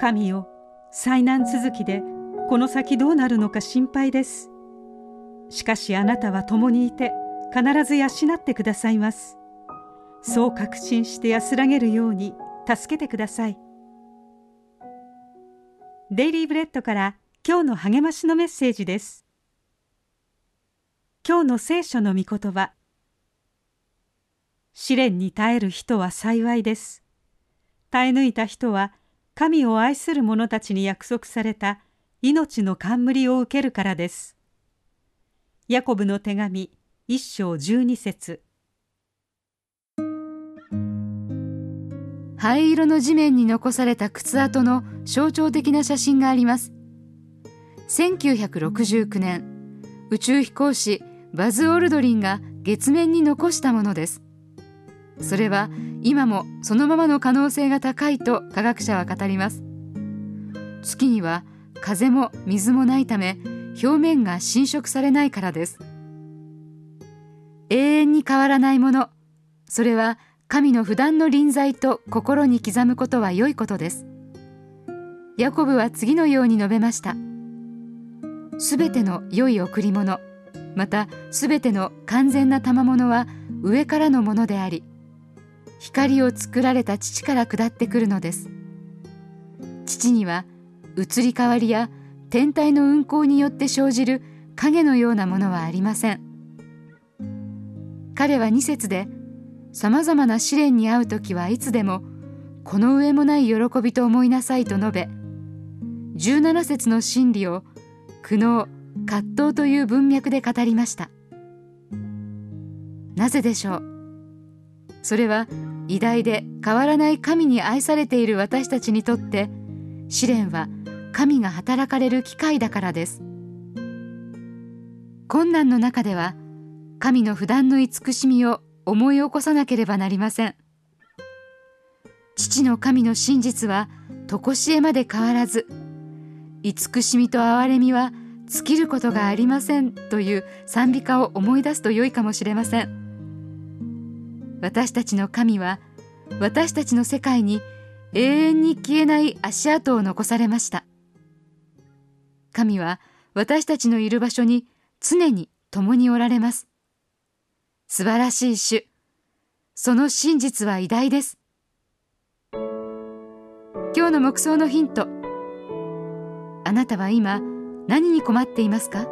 神よ災難続きでこの先どうなるのか心配です。しかしあなたは共にいて必ず養ってくださいます。そう確信して安らげるように助けてください。デイリーブレッドから今日の励ましのメッセージです。今日の聖書の御言葉。試練に耐える人は幸いです。耐え抜いた人は神を愛する者たちに約束された命の冠を受けるからです。ヤコブの手紙一章十二節。灰色の地面に残された靴跡の象徴的な写真があります。1969年宇宙飛行士バズ・オルドリンが月面に残したものです。それは今もそのままの可能性が高いと科学者は語ります。月には風も水もないため表面が侵食されないからです。永遠に変わらないもの。それは神の不断の臨在と心に刻むことは良いことです。ヤコブは次のように述べました。すべての良い贈り物またすべての完全な賜物は上からのものであり光を作られた父から下ってくるのです。父には移り変わりや天体の運行によって生じる影のようなものはありません。彼は2節でさまざまな試練に遭う時はいつでもこの上もない喜びと思いなさいと述べ17節の真理を苦悩葛藤という文脈で語りました。なぜでしょう？それは偉大で変わらない神に愛されている私たちにとって試練は神が働かれる機会だからです。困難の中では神の不断の慈しみを思い起こさなければなりません。父の神の真実は常しえまで変わらず慈しみと憐れみは尽きることがありませんという賛美歌を思い出すと良いかもしれません。私たちの神は私たちの世界に永遠に消えない足跡を残されました。神は私たちのいる場所に常に共におられます。素晴らしい主。その真実は偉大です。今日の目想のヒント。あなたは今何に困っていますか？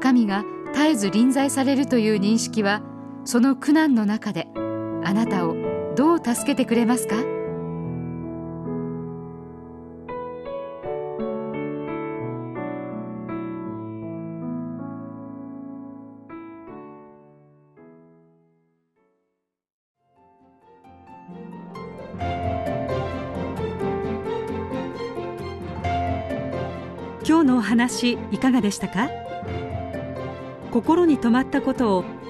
神が絶えず臨在されるという認識はその苦難の中であなたをどう助けてくれますか？今日のお話いかがでしたか？心に留まったことを